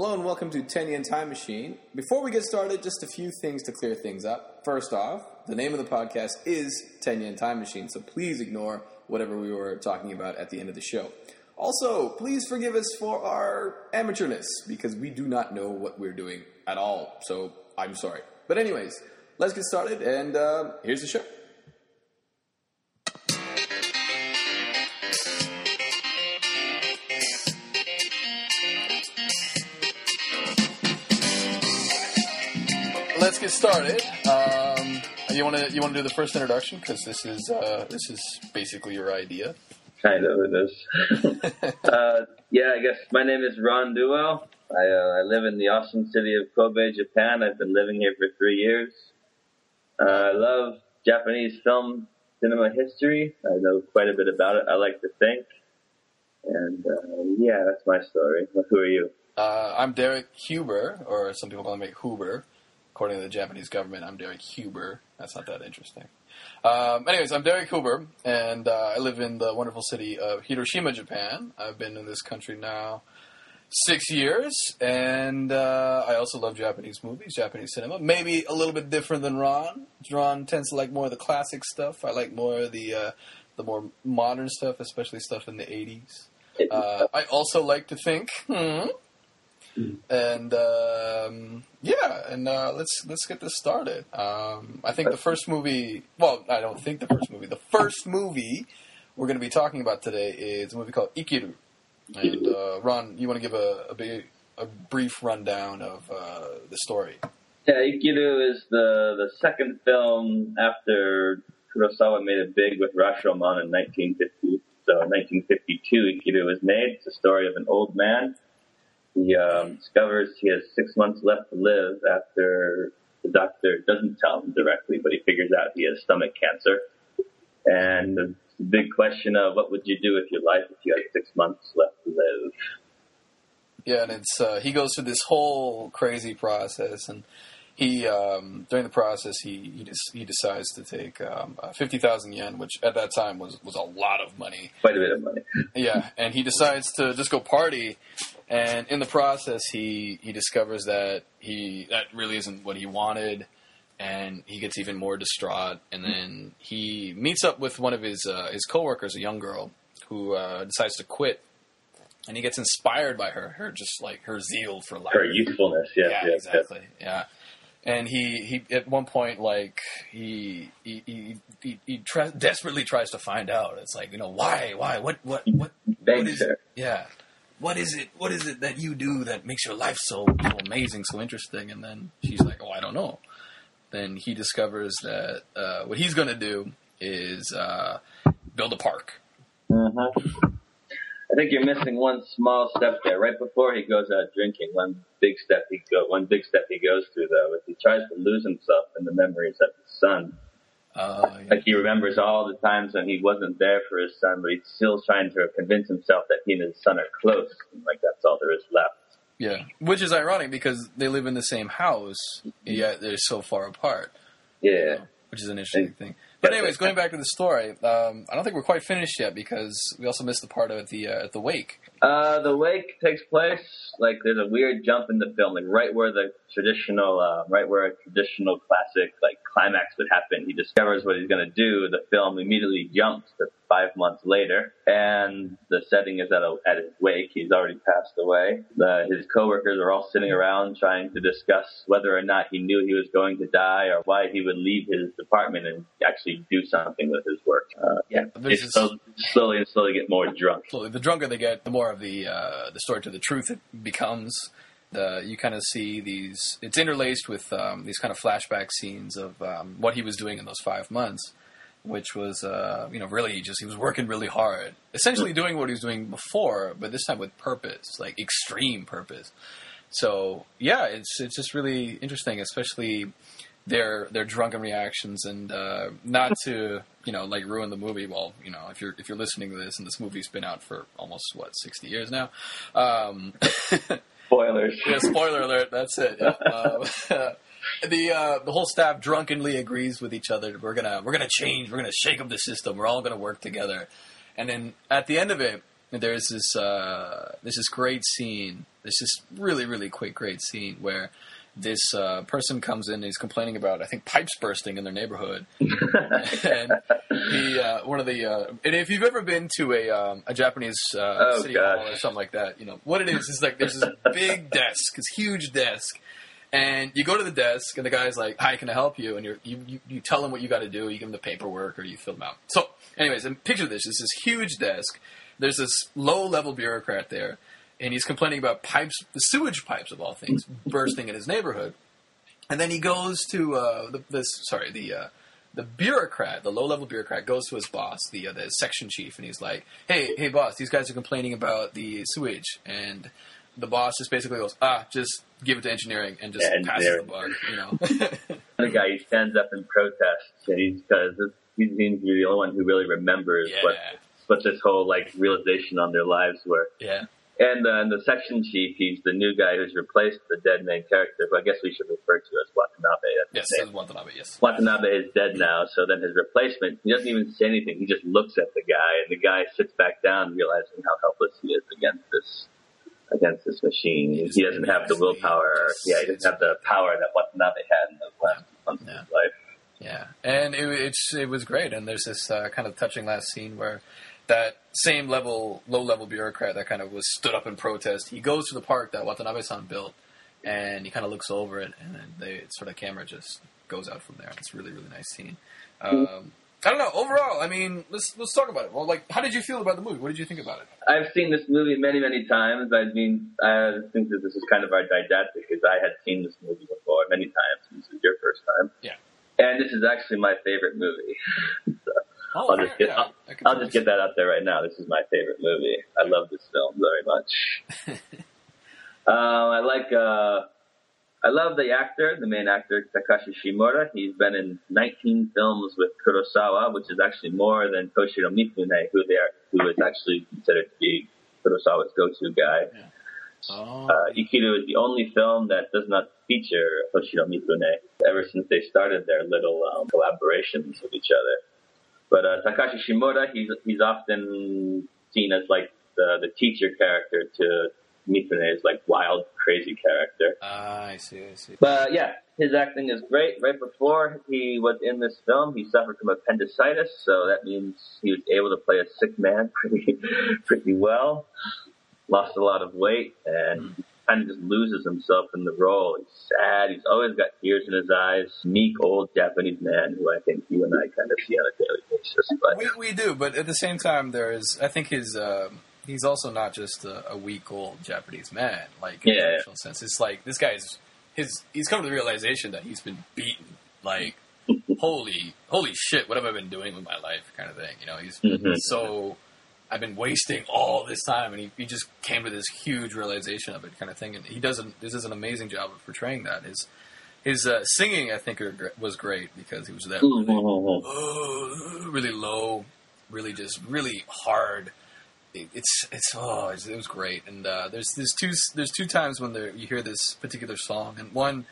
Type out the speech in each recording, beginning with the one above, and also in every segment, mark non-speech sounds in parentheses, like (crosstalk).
Hello and welcome to 10 Yen Time Machine. Before we get started, just a few things to clear things up. First off, the name of the podcast is 10 Yen Time Machine, so please ignore whatever we were talking about at the end of the show. Also, please forgive us for our amateurness because we do not know what we're doing at all, so I'm sorry. But, anyways, let's get started, and uh, here's the show. Get started. Um, you want to you want to do the first introduction because this is uh, this is basically your idea. Kind of it is. (laughs) uh, yeah, I guess my name is Ron Duo. I, uh, I live in the awesome city of Kobe, Japan. I've been living here for three years. Uh, I love Japanese film cinema history. I know quite a bit about it. I like to think. And uh, yeah, that's my story. Who are you? Uh, I'm Derek Huber, or some people call me Huber. According to the Japanese government, I'm Derek Huber. That's not that interesting. Um, anyways, I'm Derek Huber, and uh, I live in the wonderful city of Hiroshima, Japan. I've been in this country now six years, and uh, I also love Japanese movies, Japanese cinema. Maybe a little bit different than Ron. Ron tends to like more of the classic stuff. I like more of the uh, the more modern stuff, especially stuff in the '80s. Uh, I also like to think. Hmm, and um, yeah, and uh, let's let's get this started. Um, I think the first movie. Well, I don't think the first movie. The first movie we're going to be talking about today is a movie called Ikiru. And uh, Ron, you want to give a a, big, a brief rundown of uh, the story? Yeah, Ikiru is the the second film after Kurosawa made it big with Rashomon in 1950. So in 1952, Ikiru was made. It's a story of an old man he um, discovers he has six months left to live after the doctor doesn't tell him directly, but he figures out he has stomach cancer. And the big question of what would you do with your life if you had six months left to live? Yeah, and it's uh, he goes through this whole crazy process, and he um, during the process he he, des- he decides to take um, uh, fifty thousand yen, which at that time was was a lot of money. Quite a bit of money. (laughs) Yeah, and he decides to just go party, and in the process he he discovers that he that really isn't what he wanted. And he gets even more distraught, and then he meets up with one of his uh, his coworkers, a young girl, who uh, decides to quit and he gets inspired by her, her just like her zeal for life, Her youthfulness, yeah, yes, yes. exactly, yeah. And he, he at one point like he he he, he, he desperately tries to find out. It's like you know why why what what what what is her. yeah what is it what is it that you do that makes your life so so amazing so interesting? And then she's like oh I don't know. Then he discovers that uh, what he's going to do is uh, build a park. hmm I think you're missing one small step there. Right before he goes out drinking, one big step he go, one big step he goes through though is he tries to lose himself in the memories of his son. Uh, yeah. Like he remembers all the times when he wasn't there for his son, but he's still trying to convince himself that he and his son are close. Like that's all there is left. Yeah, which is ironic because they live in the same house, yet they're so far apart. Yeah. Which is an interesting thing. But anyways, going back to the story, um, I don't think we're quite finished yet because we also missed the part of the uh, the wake. Uh, the wake takes place like there's a weird jump in the film, like right where the traditional, uh, right where a traditional classic like climax would happen. He discovers what he's gonna do. The film immediately jumps to five months later, and the setting is at a, at his wake. He's already passed away. The, his coworkers are all sitting around trying to discuss whether or not he knew he was going to die or why he would leave his department and actually do something with his work. Uh, yeah, it's this- so, slowly and slowly get more drunk. Slowly, the drunker they get, the more of the uh, the story to the truth it becomes. Uh, you kind of see these. It's interlaced with um, these kind of flashback scenes of um, what he was doing in those five months, which was uh, you know really just he was working really hard, essentially doing what he was doing before, but this time with purpose, like extreme purpose. So yeah, it's it's just really interesting, especially their their drunken reactions, and uh, not to you know like ruin the movie. Well, you know if you're if you're listening to this, and this movie's been out for almost what sixty years now. Um, (laughs) Spoilers. yeah, spoiler alert. That's it. Yeah. (laughs) Um, (laughs) the uh, the whole staff drunkenly agrees with each other. We're gonna we're gonna change. We're gonna shake up the system. We're all gonna work together. And then at the end of it, there's this uh, this great scene. This really really quick great scene where this uh, person comes in and he's complaining about I think pipes bursting in their neighborhood, (laughs) and he uh, one of the uh, and if you've ever been to a um, a Japanese uh, Oh, city gosh. hall or something like that, you know what it is is like there's this big desk, this huge desk. And you go to the desk, and the guy's like, "Hi, can I help you?" And you're, you you you tell him what you got to do. You give him the paperwork, or you fill them out. So, anyways, and picture this: it's this huge desk. There's this low level bureaucrat there, and he's complaining about pipes, the sewage pipes of all things, (laughs) bursting in his neighborhood. And then he goes to uh, the this sorry the uh, the bureaucrat, the low level bureaucrat, goes to his boss, the uh, the section chief, and he's like, "Hey, hey, boss, these guys are complaining about the sewage." And the boss just basically goes, "Ah, just give it to engineering and just Yeah, passes the engineering. buck," you know. (laughs) the guy he stands up and protests, and he's because he seems to be the only one who really remembers what yeah, what this whole like realization on their lives were. yeah, And, uh, and the section chief, he's the new guy who's replaced the dead main character, who I guess we should refer to as Watanabe. Yes, that's Watanabe. Yes, Watanabe is dead now, so then his replacement, he doesn't even say anything. He just looks at the guy, and the guy sits back down, realizing how helpless he is against this against this machine. He doesn't have the willpower. Yeah, he doesn't have the power that Watanabe had in the last months Yeah. of his life. Yeah, and it, it's it was great. And there's this uh, kind of touching last scene where that same level, low level bureaucrat that kind of was stood up in protest. He goes to the park that Watanabe-san built, and he kind of looks over it, and then they sort of camera just goes out from there. It's a really really nice scene. Um, I don't know. Overall, I mean, let's let's talk about it. Well, like, how did you feel about the movie? What did you think about it? I've seen this movie many, many times. I mean, I think that this is kind of our didactic because I had seen this movie before many times. This is your first time. Yeah. And this is actually my favorite movie. (laughs) so Oh, I'll just get, I'll, I'll just get that out there right now. This is my favorite movie. I love this film very much. um, (laughs) I like, uh, I love the actor, the main actor, Takashi Shimura. He's been in 19 films with Kurosawa, which is actually more than Toshiro Mifune, who they are, who is actually considered to be Kurosawa's go-to guy. Oh, Uh, Ikiru is the only film that does not feature Toshiro Mifune ever since they started their little um, collaborations with each other. But uh, Takashi Shimura, he's he's often seen as like the the teacher character to Mifune's like wild, crazy character. Ah, I see, I see. But yeah, his acting is great. Right before he was in this film, he suffered from appendicitis, so that means he was able to play a sick man (laughs) pretty pretty well. Lost a lot of weight and kind of just loses himself in the role. He's sad. He's always got tears in his eyes. Meek old Japanese man who I think you and I kind of see on a daily basis. But We, we do, but at the same time, there is. I think his. Um, he's also not just a, a weak old Japanese man, like in the Yeah. sense. It's like this guy's his. He's come to the realization that he's been beaten. Like, (laughs) holy, holy shit! What have I been doing with my life? Kind of thing. You know, he's Mhm. so. I've been wasting all this time, and he, he just came to this huge realization of it, kind of thing. And he does an, this is an amazing job of portraying that. His his uh, singing, I think, are was great because he was that really uh, really low, really just really hard. It, it's it's oh it's, it was great. And uh, there's there's two there's two times when there you hear this particular song, and one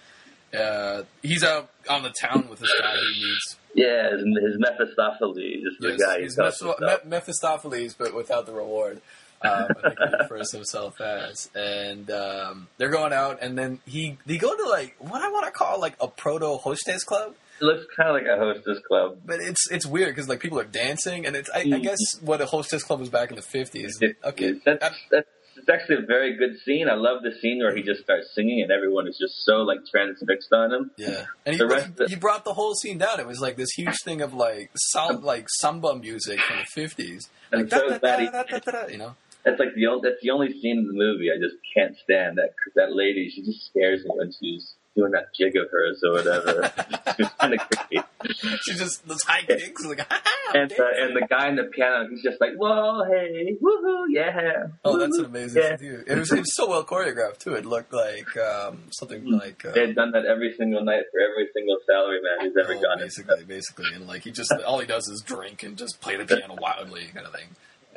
uh, he's out on the town with this guy he meets. yeah, his, his Mephistopheles is the Yes, guy. he's who Meph- Mephistopheles, but without the reward. Um, I think he refers himself as, and um, they're going out, and then he they go to like what I want to call like a proto hostess club. It looks kind of like a hostess club. But it's it's weird because like people are dancing, and it's I, I Mhm. guess what a hostess club was back in the fifties. Okay, that's, Uh, that's it's actually a very good scene. I love the scene where he just starts singing and everyone is just so like transfixed on him. yeah, and he, The he, brought the whole scene down. It was like this huge thing of like sound (laughs) like samba music from the fifties, And like so that you know. That's like the only that's the only scene in the movie I just can't stand. That that lady, she just scares me when she's doing that jig of hers or whatever. (laughs) She's kind of creepy. She just those high kicks like (laughs) And uh, and the guy in the piano, he's just like, whoa, hey, woohoo, yeah. Oh, that's an amazing yeah. too. It was, it was so well choreographed too. It looked like um, something like uh, They had done that every single night for every single salary man he's ever oh, gone. basically, basically, and like he just all he does is drink and just play the piano wildly, kind of thing.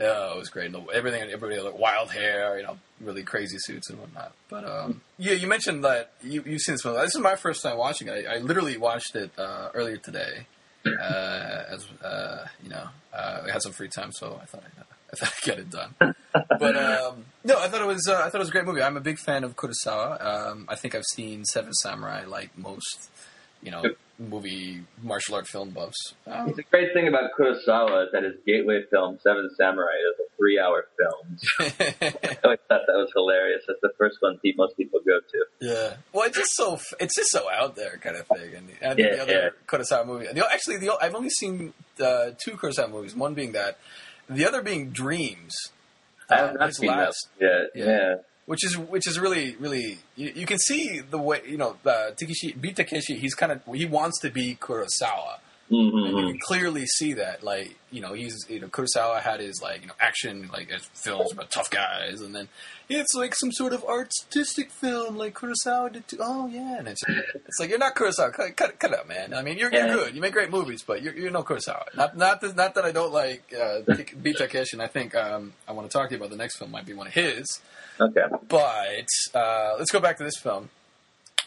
Yeah, it was great. And everything, everybody, like wild hair, you know, really crazy suits and whatnot. But um, yeah, you mentioned that you, you've seen this movie. This is my first time watching it. I, I literally watched it uh, earlier today, uh, as uh, you know, uh, I had some free time, so I thought I'd, (laughs) I thought I'd get it done. but um, no, I thought it was uh, I thought it was a great movie. I'm a big fan of Kurosawa. Um, I think I've seen Seven Samurai like most, you know, movie martial art film buffs. Um, It's a great thing about Kurosawa is that his gateway film, Seven Samurai, is a three-hour film. (laughs) I always thought that was hilarious. That's the first one pe- most people go to. yeah. Well, it's just so it's just so out there kind of thing. And, and the other yeah. Kurosawa movie. The, actually, the I've only seen uh, two Kurosawa movies. One being that, the other being Dreams. I Uh, have not seen last- that yet. Yeah. Yeah. Which is which is really really you, you can see the way you know the Takeshi Beat Takeshi he's kind of he wants to be Kurosawa and you Mm-hmm. can clearly see that like you know he's you know Kurosawa had his like you know action like films about tough guys and then it's like some sort of artistic film like Kurosawa did too. oh yeah and it's it's like you're not Kurosawa. Cut cut, cut it out man. I mean you're, you're good. You make great movies but you're, you're no Kurosawa. Not not that, not that I don't like uh, Beat Takeshi and I think um, I want to talk to you about the next film might be one of his. Okay. but uh, let's go back to this film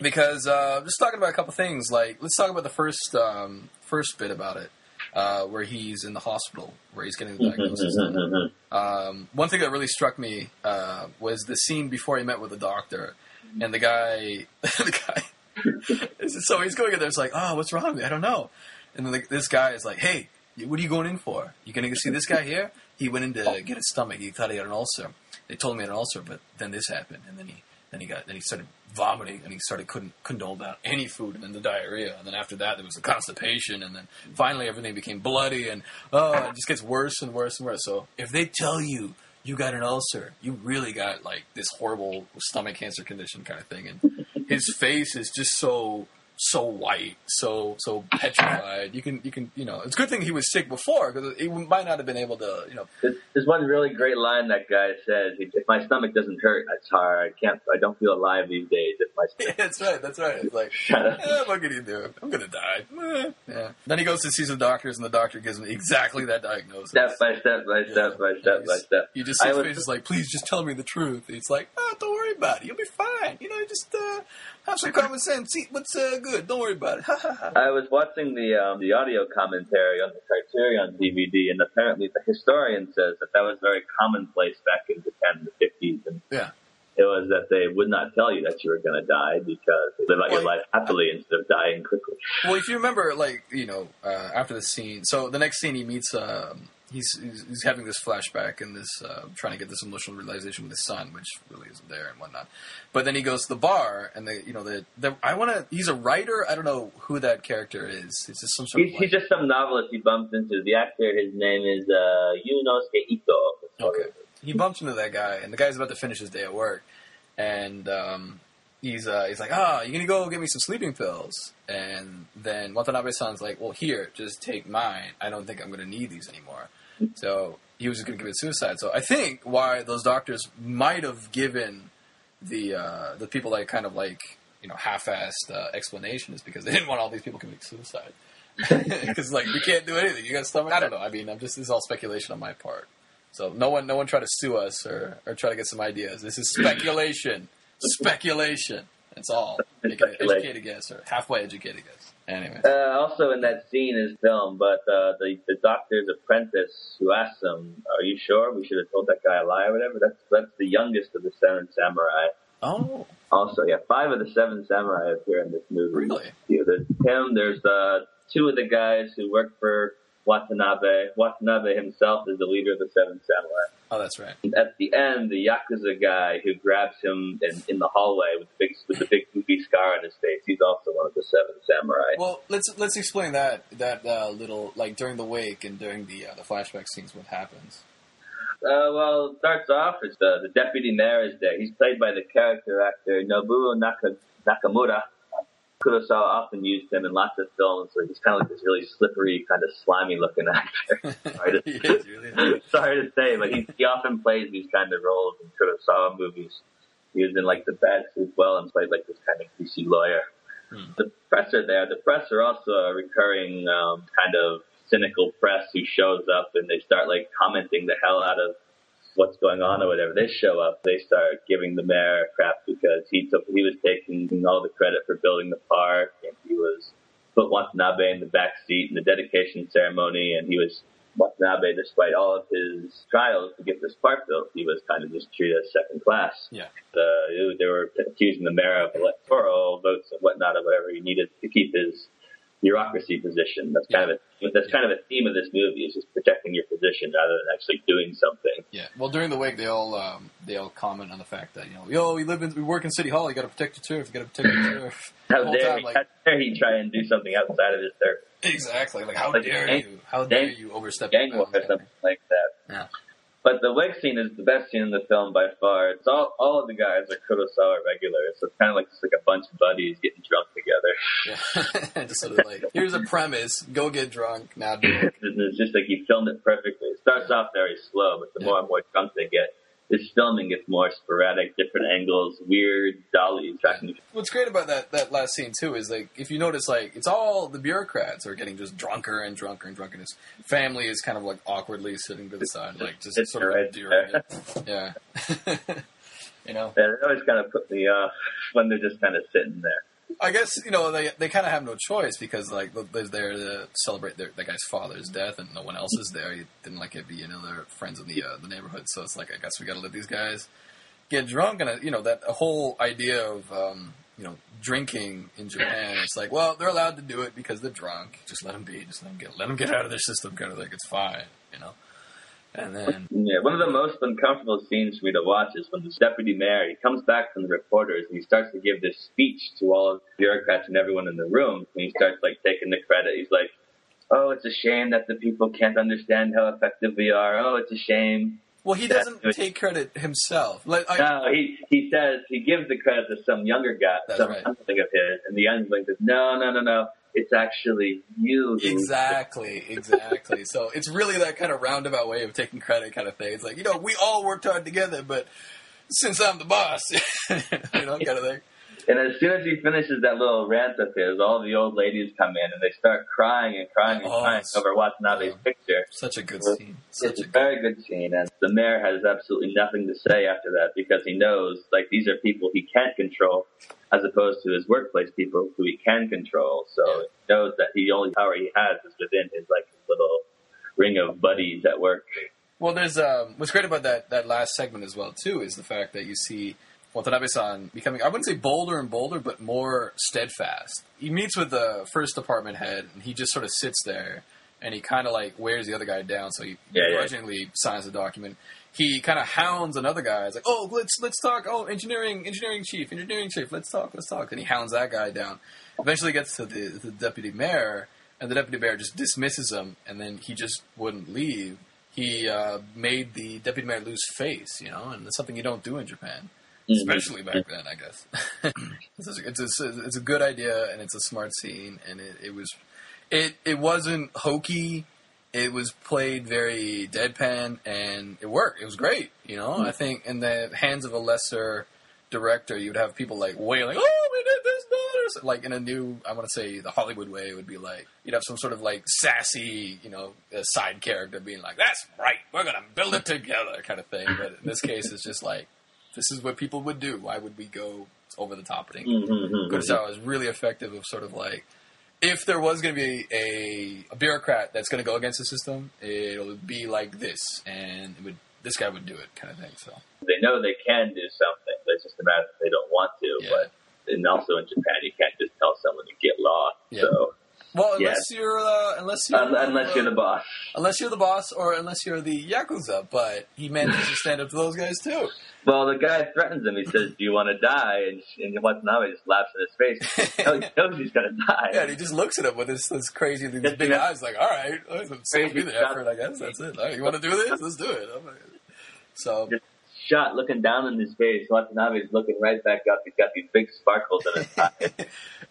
because uh, just talking about a couple things. Like let's talk about the first um, first bit about it, uh, where he's in the hospital, where he's getting the diagnosis. Mhm. um, one thing that really struck me uh, was the scene before he met with the doctor, and the guy, (laughs) the guy. (laughs) (laughs) so he's going in there. It's like, oh, what's wrong with me? I don't know. And then the, this guy is like, hey, what are you going in for? You gonna go see this guy here? He went in to get his stomach. He thought he had an ulcer. They told him he had an ulcer, but then this happened, and then he then he got then he started vomiting, and he started couldn't couldn't hold down any food, and then the diarrhea, and then after that there was the constipation, and then finally everything became bloody, and oh, it just gets worse and worse and worse. So if they tell you you got an ulcer, you really got like this horrible stomach cancer condition kind of thing, and his face is just so so white, so so petrified. You can you can you know it's a good thing he was sick before because he might not have been able to you know There's, there's one really great line that guy says. If my stomach doesn't hurt, it's hard. I can't. I don't feel alive these days. If my (laughs) stomach. that's right that's right it's like eh, what can you do I'm gonna die Eh, yeah then he goes to see some doctors and the doctor gives him exactly that diagnosis Step by step by step by step by step. you just see his face is like please just tell me the truth it's like oh don't worry about it you'll be fine you know just uh, have some common sense. See what's uh, good? Don't worry about it. (laughs) I was watching the um, the audio commentary on the Criterion DVD, and apparently the historian says that that was very commonplace back in Japan in the 50s, and yeah. it was that they would not tell you that you were going to die because they live out your Well, life happily instead of dying quickly. Well, if you remember, like you know, uh, after the scene, so the next scene he meets, um, he's, he's he's having this flashback and this uh, trying to get this emotional realization with his son, which really isn't there and whatnot. But then he goes to the bar, and they, you know, the, the I want to. He's a writer. I don't know who that character is. It's just some sort He's, of. he's just some novelist he bumps into. The actor, his name is uh, Yunosuke Ito. Okay. He bumps into that guy, and the guy's about to finish his day at work, and um, he's uh, he's like, "Ah, you're gonna go get me some sleeping pills?" And then Watanabe-san's like, "Well, here, just take mine. I don't think I'm gonna need these anymore." So he was gonna commit suicide. So I think why those doctors might have given the uh, the people like kind of like you know half-assed uh, explanation is because they didn't want all these people committing suicide. (laughs) Because like we can't do anything. You got stomach. I don't know. I mean, I'm just this is all speculation on my part. So no one, no one try to sue us or, or try to get some ideas. This is speculation, speculation. That's all. Make an educated guess or halfway educated guess. Anyway, Uh, also in that scene is film, but uh, the the doctor's apprentice who asks him, "Are you sure we should have told that guy a lie or whatever?" That's that's the youngest of the seven samurai. oh Also, yeah, five of the seven samurai appear in this movie. really? Yeah, there's him. There's uh, two of the guys who work for Watanabe. Watanabe himself is the leader of the seven samurai. Oh, that's right. At the end, the yakuza guy who grabs him in, in the hallway with the big with the big goofy scar on his face, he's also one of the seven samurai. Well, let's let's explain that that uh, little like during the wake and during the uh, the flashback scenes. What happens? Uh, well, it starts off as the, the deputy mayor is there. He's played by the character actor Nobuo Naka, Nakamura. Kurosawa often used him in lots of films, so he's kind of like this really slippery, kind of slimy looking (laughs) actor. Sorry to, (laughs) really. (laughs) sorry to say, but he, he often plays these kind of roles in Kurosawa movies. He was in like The Bad Sleep Well and played like this kind of greasy lawyer. Hmm. The press are there. The press are also a recurring um, kind of cynical press who shows up and they start like commenting the hell out of what's going on or whatever. They show up, they start giving the mayor crap because he took he was taking all the credit for building the park and he was put Watanabe in the back seat in the dedication ceremony and he was Watanabe, despite all of his trials to get this part built, he was kind of just treated as second class. Yeah. Uh, they were accusing the mayor of electoral votes and whatnot, or whatever he needed to keep his bureaucracy position. That's kind of a, that's kind of a theme of this movie is just protecting your position rather than actually doing something. Yeah. Well, during the wake, they all um, they all comment on the fact that you know, yo, we live in, we work in City Hall. You got to protect your turf. You got to protect your turf. (laughs) How dare, time, he, like- how dare he try and do something outside of his turf? Exactly. Like, how Like dare gang- you? How dare gang- you overstep gang war or something like that. Yeah. But the wake scene is the best scene in the film by far. It's all all of the guys are Kurosawa regulars, so it's kind of like just like a bunch of buddies getting drunk together. Yeah. (laughs) just sort of like, here's a premise. Go get drunk. Now. (laughs) It's just like he filmed it perfectly. It starts off very slow, but the more and more drunk they get, his filming gets more sporadic, different angles, weird dolly tracking. What's great about that that last scene too is like if you notice like it's all the bureaucrats are getting just drunker and drunker and drunker. His family is kind of like awkwardly sitting to the side, like just It's sort of right enduring there. it. (laughs) Yeah. (laughs) you know, And it always kind of put me off when they're just kind of sitting there. I guess you know they they kind of have no choice because like they're there to celebrate their that guy's father's death and no one else is there. He didn't like it be know their friends in the uh, the neighborhood, so it's like I guess we got to let these guys get drunk and uh, you know that whole idea of um, you know drinking in Japan. It's like well they're allowed to do it because they're drunk. Just let them be. Just let them get let them get out of their system. Kind of like it's fine, you know. And then Yeah, one of the most uncomfortable scenes for me to watch is when the deputy mayor he comes back from the reporters and he starts to give this speech to all of the bureaucrats and everyone in the room. And he starts like taking the credit. He's like, "Oh, it's a shame that the people can't understand how effective we are. Oh, it's a shame." well he doesn't take credit himself. Like I, No, he he says he gives the credit to some younger guy, some right. youngling of his, and the youngling says, "No, no, no, no. It's actually you." Exactly, exactly. so it's really that kind of roundabout way of taking credit kind of thing. It's like, you know, we all worked hard together, but since I'm the boss, (laughs) you know, kind of thing. And as soon as he finishes that little rant of his, all the old ladies come in and they start crying and crying and Oh, crying it's- over Watanabe's yeah. picture. Such a good scene. It's Such a a good. very good scene, and the mayor has absolutely nothing to say after that because he knows, like, these are people he can't control, as opposed to his workplace people who he can control. So Yeah. he knows that the only power he has is within his like little ring of buddies at work. Well, there's um, what's great about that that last segment as well too is the fact that you see Watanabe-san becoming I wouldn't say bolder and bolder, but more steadfast. He meets with the first department head, and he just sort of sits there, and he kind of like wears the other guy down, so he Yeah, yeah. signs the document. He kind of hounds another guy. He's like, "Oh, let's let's talk. Oh, engineering, engineering chief, engineering chief. Let's talk, let's talk." And he hounds that guy down. Eventually, gets to the, the deputy mayor, and the deputy mayor just dismisses him, and then he just wouldn't leave. He uh, made the deputy mayor lose face, you know, and it's something you don't do in Japan, especially back then, I guess. (laughs) it's, a, it's, a, it's a good idea, and it's a smart scene, and it, it was, it it wasn't hokey. It was played very deadpan, and it worked. It was great, you know. I think in the hands of a lesser director, you'd have people like wailing, "Oh, we did this, daughters!" Like in a new, I want to say the Hollywood way, it would be like you'd have some sort of like sassy, you know, side character being like, "That's right, we're gonna build it together," kind of thing. But in this case, it's just like, this is what people would do. Why would we go over the top thing? Mm-hmm. Kurosawa is really effective of sort of like if there was going to be a, a bureaucrat that's going to go against the system, it'll be like this, and it would this guy would do it, kind of thing. So They know they can do something, it's just a matter that they don't want to. Yeah. But and also in Japan, you can't just tell someone to get lost. Yeah. So well, unless you're uh, unless you're un- unless you're the boss. unless you're the boss or unless you're the yakuza, but he manages to stand up to those guys too. Well, the guy threatens him. He says, "Do you want to die?" And, and Watanabe just laughs in his face. (laughs) He knows- he he's going to die. Yeah, and he just looks at him with this, this crazy, these big yeah. eyes, like, all right, do Crazy the effort, I guess. That's it. All right, you want to do this? Let's do it. Like- So, Just shot looking down in his face. Watanabe's looking right back up. He's got these big sparkles in his (laughs) eyes.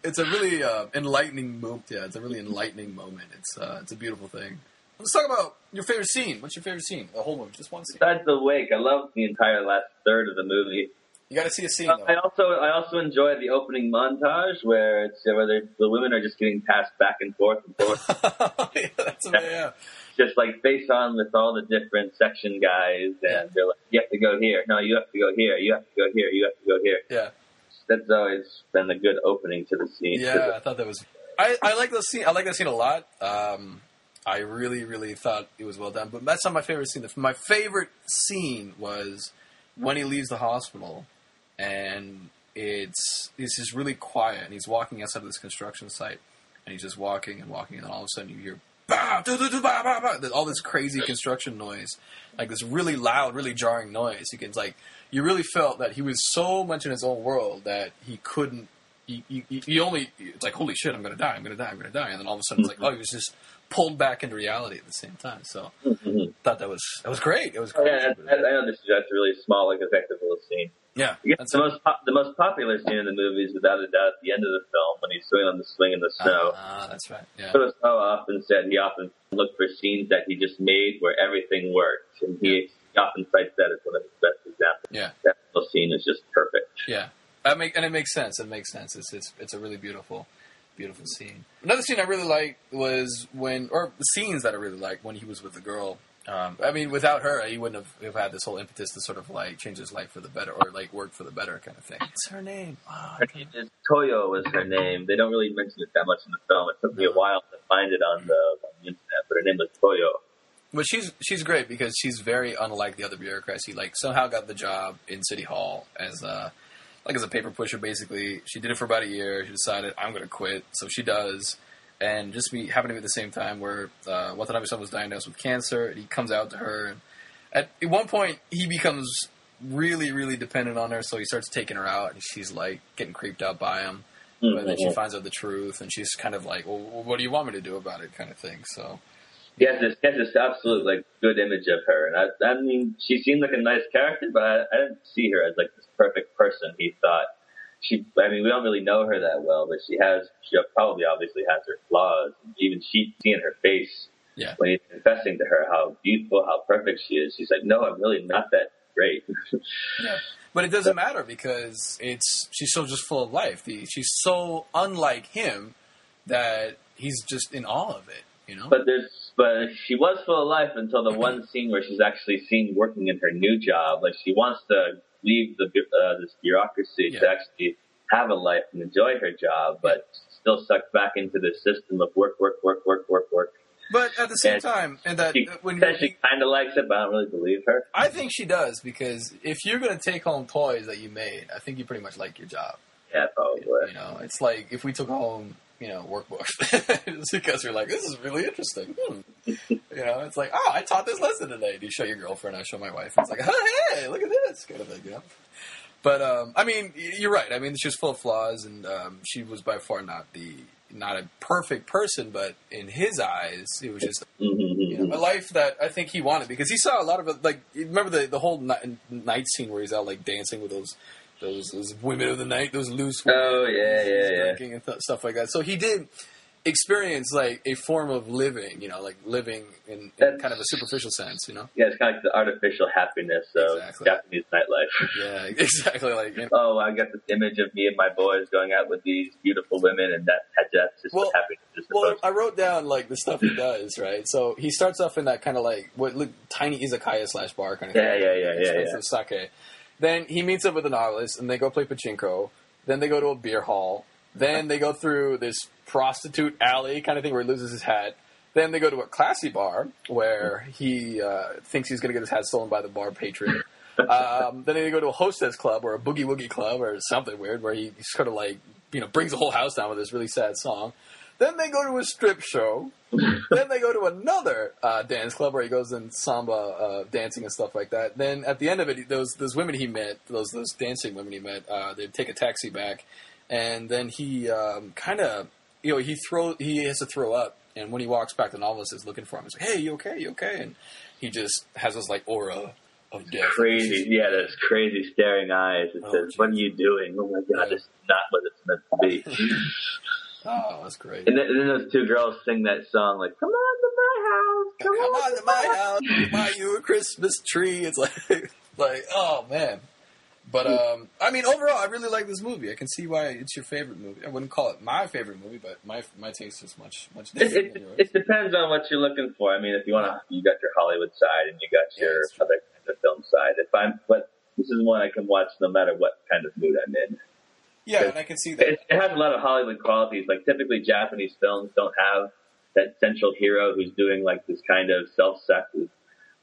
it's a really uh, enlightening moment. Yeah, it's a really enlightening moment. It's uh, it's a beautiful thing. Let's talk about your favorite scene. What's your favorite scene? The whole movie, just one scene. Besides the wake, I love the entire last third of the movie. You got to see a scene I also I also enjoy the opening montage where it's where the women are just getting passed back and forth and forth, (laughs) yeah, that's amazing. Yeah. just like face on with all the different section guys, and they're like, "You have to go here. No, you have to go here. You have to go here. You have to go here." yeah, That's always been a good opening to the scene. yeah. I thought that was. I, I like the scene. I like that scene a lot. Um, I really, really thought it was well done. But that's not my favorite scene. My favorite scene was when he leaves the hospital and it's it's just really quiet and he's walking outside of this construction site and he's just walking and walking and then all of a sudden you hear bah, doo, doo, doo, bah, bah, bah, all this crazy construction noise like this really loud really jarring noise you can like you really felt that he was so much in his own world that he couldn't he, he, he only it's like holy shit i'm gonna die i'm gonna die i'm gonna die and then all of a sudden it's like (laughs) oh he was just pulled back into reality at the same time so Mhm. thought that was that was great it was great yeah, I, I know that's a really small, like effective little scene. yeah that's the most pop, the most popular scene in the movie is without a doubt at the end of the film when he's swinging on the swing in the snow. ah that's right yeah Phyllis Ho often said he often looked for scenes that he just made where everything worked, and he often cites that as one of his best examples. yeah That little scene is just perfect. Yeah, that make and it makes sense. It makes sense. It's it's it's a really beautiful, beautiful scene. Another scene I really liked was when, or scenes that I really liked when he was with the girl. Um, I mean, without her, he wouldn't have, have had this whole impetus to sort of like change his life for the better, or like work for the better kind of thing. What's her name? Oh, Her name is Toyo was her name. They don't really mention it that much in the film. It took me a while to find it on the, on the internet, but her name was Toyo. But she's she's great because she's very unlike the other bureaucrats. He like somehow got the job in City Hall as a like as a paper pusher. Basically, she did it for about a year. She decided I'm going to quit, so she does. And just be happened to be at the same time where uh, Watanabe-san was diagnosed with cancer, and he comes out to her. And at, at one point, he becomes really, really dependent on her, so he starts taking her out, and she's like getting creeped out by him. But then she Mhm. finds out the truth, and she's kind of like, "Well, what do you want me to do about it?" kind of thing. So He has this, he has this absolute like good image of her, and I, I mean, she seemed like a nice character, but I, I didn't see her as like this perfect person. He thought she, I mean, we don't really know her that well, but she has, she probably obviously has her flaws. Even she, see in her face Yeah. when he's confessing to her how beautiful, how perfect she is. She's like, no, I'm really not that great. Yeah. But it doesn't matter because it's she's so just full of life. The, she's so unlike him that he's just in awe of it. You know. But there's, but she was full of life until the one scene where she's actually seen working in her new job. Like she wants to leave the bu- uh, this bureaucracy to actually have a life and enjoy her job, but still sucked back into the system of work, work, work, work, work, work. but at the same And time, and that She uh, when says she kind of likes it, but I don't really believe her. I think she does because if you're going to take home toys that you made, I think you pretty much like your job. Yeah, probably. You know, it's like if we took home, you know, workbooks, (laughs) because you're like, this is really interesting. Hmm. You know, it's like, oh, I taught this lesson today. Do you show your girlfriend? I show my wife. It's like, oh, hey, look at this kind of thing. You know. But um, I mean, you're right. I mean, she was full of flaws, and um, she was by far not the not a perfect person, but in his eyes, it was just you know, a life that I think he wanted because he saw a lot of it. Like, remember the the whole night, night scene where he's out like dancing with those those those women of the night, those loose women, Oh yeah, yeah, yeah. and th- stuff like that. So he did experience like a form of living, you know, like living in, in kind of a superficial sense, you know. Yeah, it's kind of like the artificial happiness of Exactly. Japanese nightlife. (laughs) Yeah, (laughs) exactly. Like, you know, oh, I got this image of me and my boys going out with these beautiful women, and that that's just Well- happiness Well, I wrote down like the stuff he (laughs) does, right? So he starts off in that kind of like what look tiny izakaya slash bar kind of Yeah, thing. yeah, yeah, yeah, expensive sake. Then he meets up with a novelist, and they go play pachinko. Then they go to a beer hall. Then they go through this prostitute alley kind of thing where he loses his hat. Then they go to a classy bar where he uh, thinks he's going to get his hat stolen by the bar patron. um, then they go to a hostess club or a boogie woogie club or something weird where he sort of like you know brings the whole house down with this really sad song. Then they go to a strip show. then they go to another uh, dance club where he goes in samba uh, dancing and stuff like that. Then at the end of it, those those women he met, those those dancing women he met, uh, they take a taxi back, and then he um, kind of you know he throw he has to throw up, and when he walks back, the novelist is looking for him. He's like, "Hey, you okay? You okay?" And he just has this like aura of death. crazy. Yeah, those crazy staring eyes. It Oh, says, "What are you doing?" Oh my god, Yeah. this is not what it's meant to be. (laughs) Oh, that's great. and, then, and then those two girls sing that song like, "Come on to my house, come, Come on to my house, buy you a Christmas tree. It's like, (laughs) like, oh man. But um, I mean, overall, I really like this movie. I can see why it's your favorite movie. I wouldn't call it my favorite movie, but my my taste is much much It, different it, than yours. it depends on what you're looking for. I mean, if you want to, you got your Hollywood side and you got your true. other kind of film side. If I'm, but this is one I can watch no matter what kind of mood I'm in. Yeah, and I can see that. It, it has a lot of Hollywood qualities. Like typically Japanese films don't have that central hero who's doing like this kind of self-sacrifice.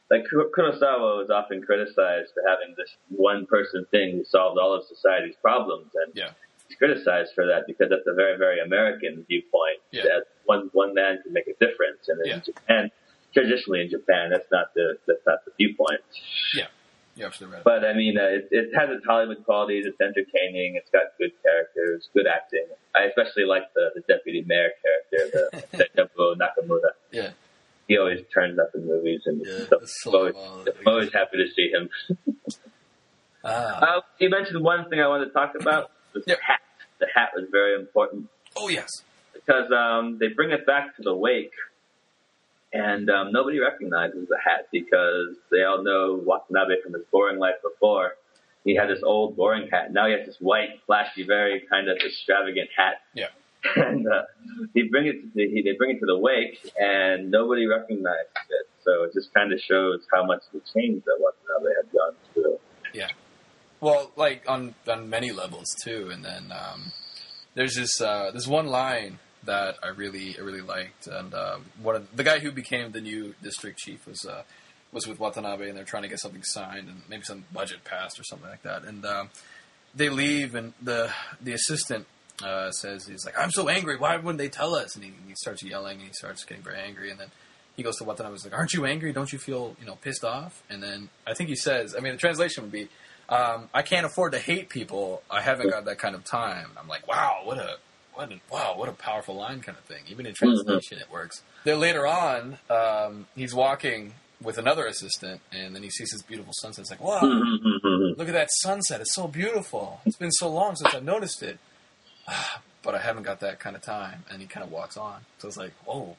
Like Kurosawa was often criticized for having this one person thing who solved all of society's problems, and Yeah. he's criticized for that because that's a very, very American viewpoint. Yeah. That one one man can make a difference, and Yeah. in Japan, traditionally in Japan, that's not the that's not the viewpoint. You're absolutely right. But I mean, uh, it, it has its Hollywood qualities. It's entertaining. It's got good characters, good acting. I especially like the, the deputy mayor character, the (laughs) Tetsuo Nakamura. Yeah. He always turns up in movies, and Yeah, so I'm so always. I'm always happy to see him. (laughs) Ah. Uh, you mentioned one thing I wanted to talk about. Was Yeah. the hat. The hat was very important Oh yes. because um, they bring it back to the wake, and um, nobody recognizes the hat because they all know Watanabe from his boring life before. He had this old boring hat. Now he has this white, flashy, very kind of extravagant hat. Yeah. (laughs) And uh, he bring it. To the, he, they bring it to the wake, and nobody recognizes it. So it just kind of shows how much the change that Watanabe had gone through. Yeah. Well, like on on many levels too, and then um, there's this uh, this one line that I really I really liked, and um, one of the guy who became the new district chief was uh, was with Watanabe, and they're trying to get something signed and maybe some budget passed or something like that, and um, they leave, and the the assistant uh, says he's like, "I'm so angry. Why wouldn't they tell us?" And he, he starts yelling, and he starts getting very angry, and then. He goes to Watanabe. He's like, "Aren't you angry? Don't you feel, you know, pissed off?" And then I think he says, "I mean, the translation would be, um, I can't afford to hate people. I haven't got that kind of time. I'm like, wow, what a what a, wow, what a powerful line kind of thing. Even in translation, it works. Then later on, um, he's walking with another assistant, and then he sees this beautiful sunset. It's like, wow, look at that sunset. It's so beautiful. It's been so long since I've noticed it, (sighs) but I haven't got that kind of time. And he kind of walks on. So it's like, whoa,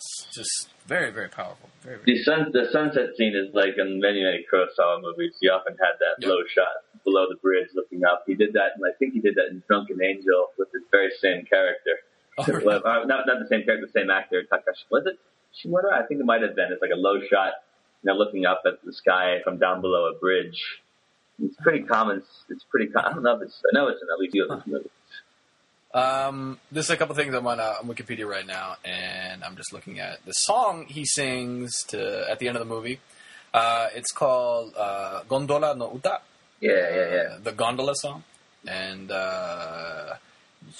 it's just very, very powerful. Very, very The sun, the sunset scene is like in many, many Kurosawa movies. He often had that low shot below the bridge looking up. He did that, and I think he did that in Drunken Angel with the very same character. Oh, Well, uh, not not the same character, the same actor. Takashi was it Shimura? I think it might have been. It's like a low shot, you know, looking up at the sky from down below a bridge. It's pretty common. It's pretty. Com- I don't know if it's. I know it's in at least few of his movies. Um, there's a couple things I'm on, uh, on Wikipedia right now, and I'm just looking at the song he sings to at the end of the movie. Uh, it's called uh, Gondola no Uta, Yeah, yeah, yeah. uh, the gondola song, and uh,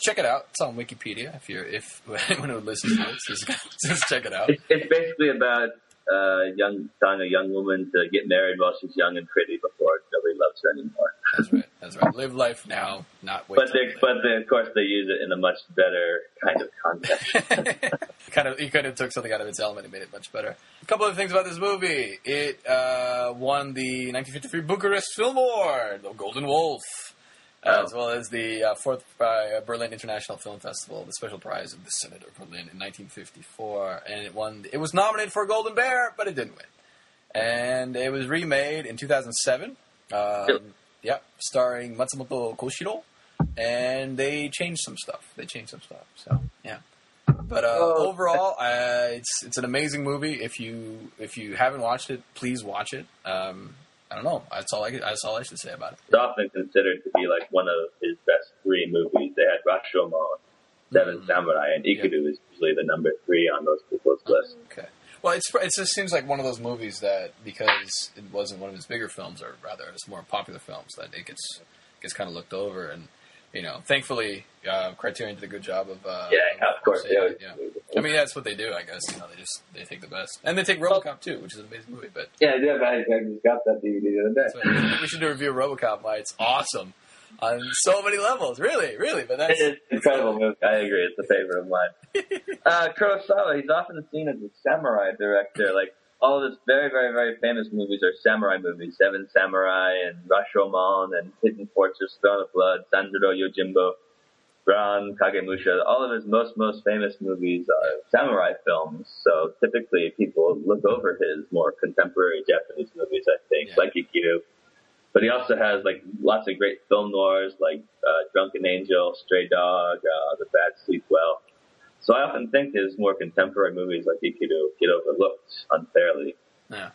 check it out. It's on Wikipedia. If you're if (laughs) anyone who listens to this, just, (laughs) just check it out. It's, it's basically about uh, young telling a young woman to get married while she's young and pretty before nobody loves her anymore. That's right. That's right. Live life now, not wait. But they, but they, of course they use it in a much better kind of context. (laughs) kind of, he kind of took something out of its element and made it much better. A couple of things about this movie. It uh, won the 1953 Bucharest Film Award, the Golden Wolf, Oh. as well as the uh, fourth uh, Berlin International Film Festival, the special prize of the Senate of Berlin in 1954, and it won. It was nominated for a Golden Bear, but it didn't win. And it was remade in 2007. Um, Yep. yeah, starring Matsumoto Koshiro, and they changed some stuff. They changed some stuff. So yeah. But uh, Oh. overall, uh, it's it's an amazing movie. If you if you haven't watched it, please watch it. Um, I don't know. That's all I that's all I should say about it. it's often considered to be like one of his best three movies. They had Rashomon, Seven Mhm. Samurai, and Ikiru is usually the number three on those people's list. Okay. Well, it's it just seems like one of those movies that because it wasn't one of his bigger films, or rather, it's more popular films that it gets gets kind of looked over. And you know, thankfully, uh, Criterion did a good job of. Uh, Yeah, of course. saving They it, yeah. I mean, that's what they do, I guess. You know, they just they take the best, and they take RoboCop too, which is an amazing movie. But yeah, yeah, I, I just got that DVD the other day. we should do a review of RoboCop. Why it's awesome on so many levels. Really, really. But that's It's incredible movie. I agree. It's a favorite of mine. (laughs) uh, Kurosawa, he's often seen as a samurai director. Like all of his very, very, very famous movies are samurai movies. Seven Samurai and Rashomon and Hidden Fortress, Throne of Blood, Sanjuro Yojimbo, Ran, Kagemusha. All of his most, most famous movies are samurai films. So typically people look over his more contemporary Japanese movies, I think, Yeah. like Ikiru. But he also has like lots of great film noirs like uh, Drunken Angel, Stray Dog, uh, The Bad Sleep Well. So I often think his more contemporary movies like Ikiru get overlooked unfairly. yeah.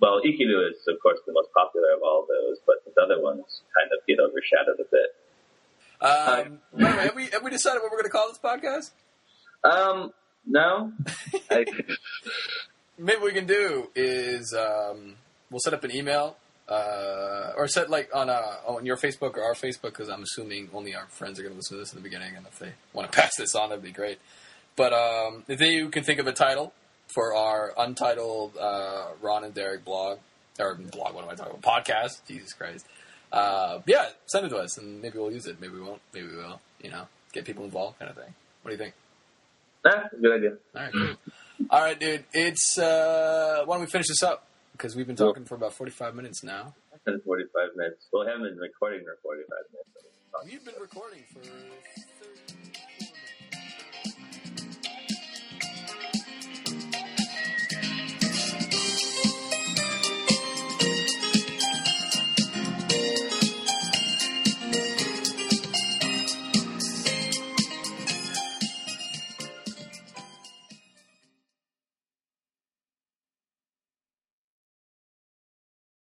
Well, Ikiru is of course the most popular of all those, but his other ones kind of get overshadowed a bit. Um, the have we have we decided what we're going to call this podcast? Um, No. (laughs) I, Maybe what we can do is um, we'll set up an email uh, or set like on uh, on your Facebook or our Facebook because I'm assuming only our friends are going to listen to this in the beginning, and if they want to (laughs) pass this on, that'd be great. But um, if you can think of a title for our untitled uh, Ron and Derek blog or blog, what am I talking about? Podcast. Jesus Christ. Uh, yeah, send it to us, and maybe we'll use it. Maybe we won't. Maybe we will. You know, get people involved, kind of thing. What do you think? ah, good idea. All right, cool. All right, dude. It's uh, why don't we finish this up because we've been talking for about forty-five minutes now. 45 minutes. Well, I haven't been recording for 45 minutes. We've been recording for 30